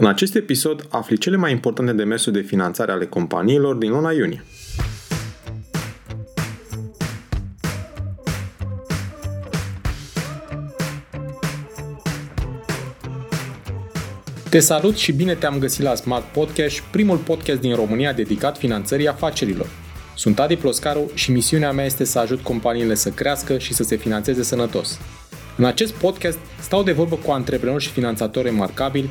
În acest episod afli cele mai importante demersuri de finanțare ale companiilor din luna iunie. Te salut și bine te-am găsit la Smart Podcast, primul podcast din România dedicat finanțării afacerilor. Sunt Adi Ploscaru și misiunea mea este să ajut companiile să crească și să se finanțeze sănătos. În acest podcast stau de vorbă cu antreprenori și finanțatori remarcabili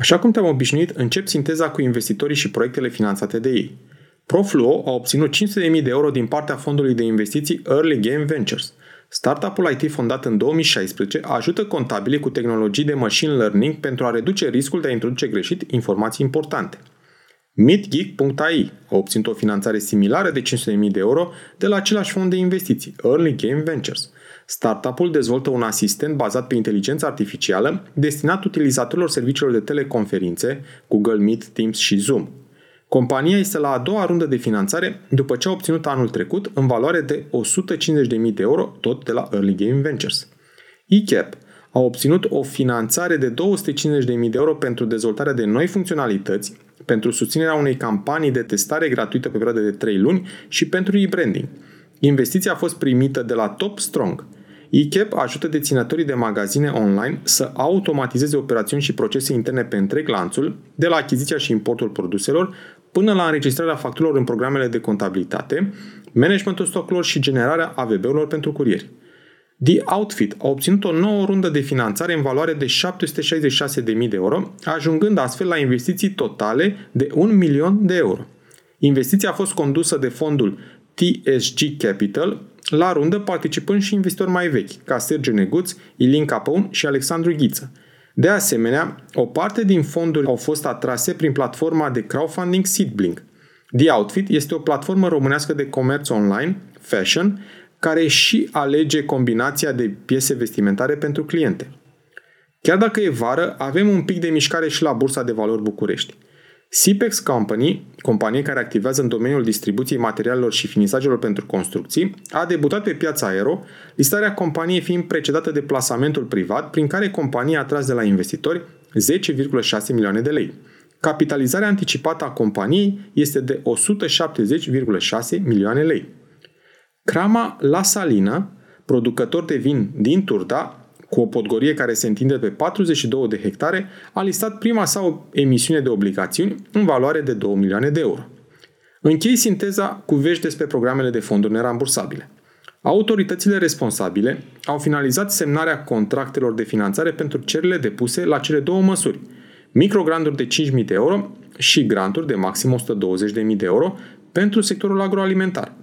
Așa cum te-am obișnuit, încep sinteza cu investitorii și proiectele finanțate de ei. Profluo a obținut 500.000 de euro din partea fondului de investiții Early Game Ventures. Startup-ul IT fondat în 2016 ajută contabile cu tehnologii de machine learning pentru a reduce riscul de a introduce greșit informații importante. MeetGeek.ai a obținut o finanțare similară de 500.000 de euro de la același fond de investiții, Early Game Ventures – Startup-ul dezvoltă un asistent bazat pe inteligență artificială destinat utilizatorilor serviciilor de teleconferințe, Google Meet, Teams și Zoom. Compania este la a doua rundă de finanțare după ce a obținut anul trecut în valoare de 150.000 de euro, tot de la Early Game Ventures. eCap a obținut o finanțare de 250.000 de euro pentru dezvoltarea de noi funcționalități, pentru susținerea unei campanii de testare gratuită pe perioadă de 3 luni și pentru rebranding. Investiția a fost primită de la Top Strong – eCap ajută deținătorii de magazine online să automatizeze operațiuni și procese interne pe întreg lanțul, de la achiziția și importul produselor, până la înregistrarea facturilor în programele de contabilitate, managementul stocurilor și generarea AVB-urilor pentru curieri. The Outfit a obținut o nouă rundă de finanțare în valoare de 766.000 de euro, ajungând astfel la investiții totale de 1 milion de euro. Investiția a fost condusă de fondul TSG Capital, la rundă participând și investitori mai vechi, ca Sergiu Neguț, Ilin Capăun și Alexandru Ghiță. De asemenea, o parte din fonduri au fost atrase prin platforma de crowdfunding Seedblink. The Outfit este o platformă românească de comerț online, fashion, care și alege combinația de piese vestimentare pentru cliente. Chiar dacă e vară, avem un pic de mișcare și la Bursa de Valori București – Sipex Company, companie care activează în domeniul distribuției materialelor și finisajelor pentru construcții, a debutat pe piața aero, listarea companiei fiind precedată de plasamentul privat, prin care compania a tras de la investitori 10,6 milioane de lei. Capitalizarea anticipată a companiei este de 170,6 milioane lei. Crama La Salina, producător de vin din Turda, cu o podgorie care se întinde pe 42 de hectare, a listat prima sa emisiune de obligațiuni în valoare de 2 milioane de euro. Închei sinteza cu vești despre programele de fonduri nerambursabile. Autoritățile responsabile au finalizat semnarea contractelor de finanțare pentru cererile depuse la cele două măsuri, microgranturi de 5.000 de euro și granturi de maxim 120.000 de euro pentru sectorul agroalimentar –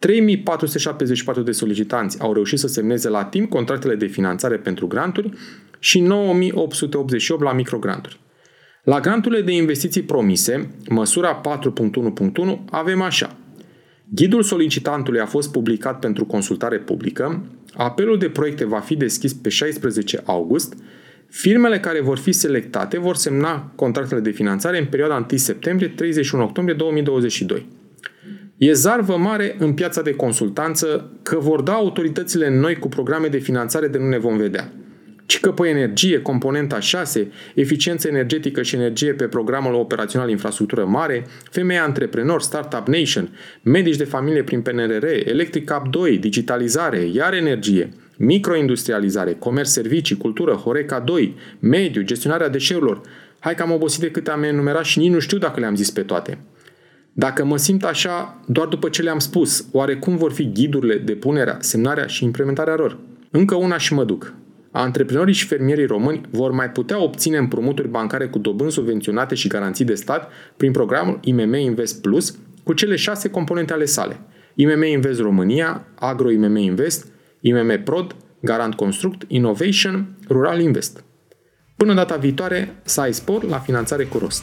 3474 de solicitanți au reușit să semneze la timp contractele de finanțare pentru granturi și 9888 la microgranturi. La granturile de investiții promise, măsura 4.1.1, avem așa. Ghidul solicitantului a fost publicat pentru consultare publică, apelul de proiecte va fi deschis pe 16 august, firmele care vor fi selectate vor semna contractele de finanțare în perioada 1 septembrie-31 octombrie 2022. E zarvă mare în piața de consultanță că vor da autoritățile noi cu programe de finanțare de nu ne vom vedea. Ci că pe energie, componenta 6, eficiență energetică și energie pe programul operațional infrastructură mare, femei antreprenori, Startup Nation, medici de familie prin PNRR, Electric Cap 2, digitalizare, iar energie, microindustrializare, comerț servicii, cultură, Horeca 2, mediu, gestionarea deșeurilor. Hai că am obosit de câte am enumerat și nici nu știu dacă le-am zis pe toate. Dacă mă simt așa doar după ce le-am spus, oare cum vor fi ghidurile, depunerea, semnarea și implementarea lor? Încă una și mă duc. Antreprenorii și fermierii români vor mai putea obține împrumuturi bancare cu dobândi subvenționate și garanții de stat prin programul IMM Invest Plus cu cele șase componente ale sale. IMM Invest România, Agro IMM Invest, IMM Prod, Garant Construct, Innovation, Rural Invest. Până data viitoare, să ai spor la finanțare cu rost.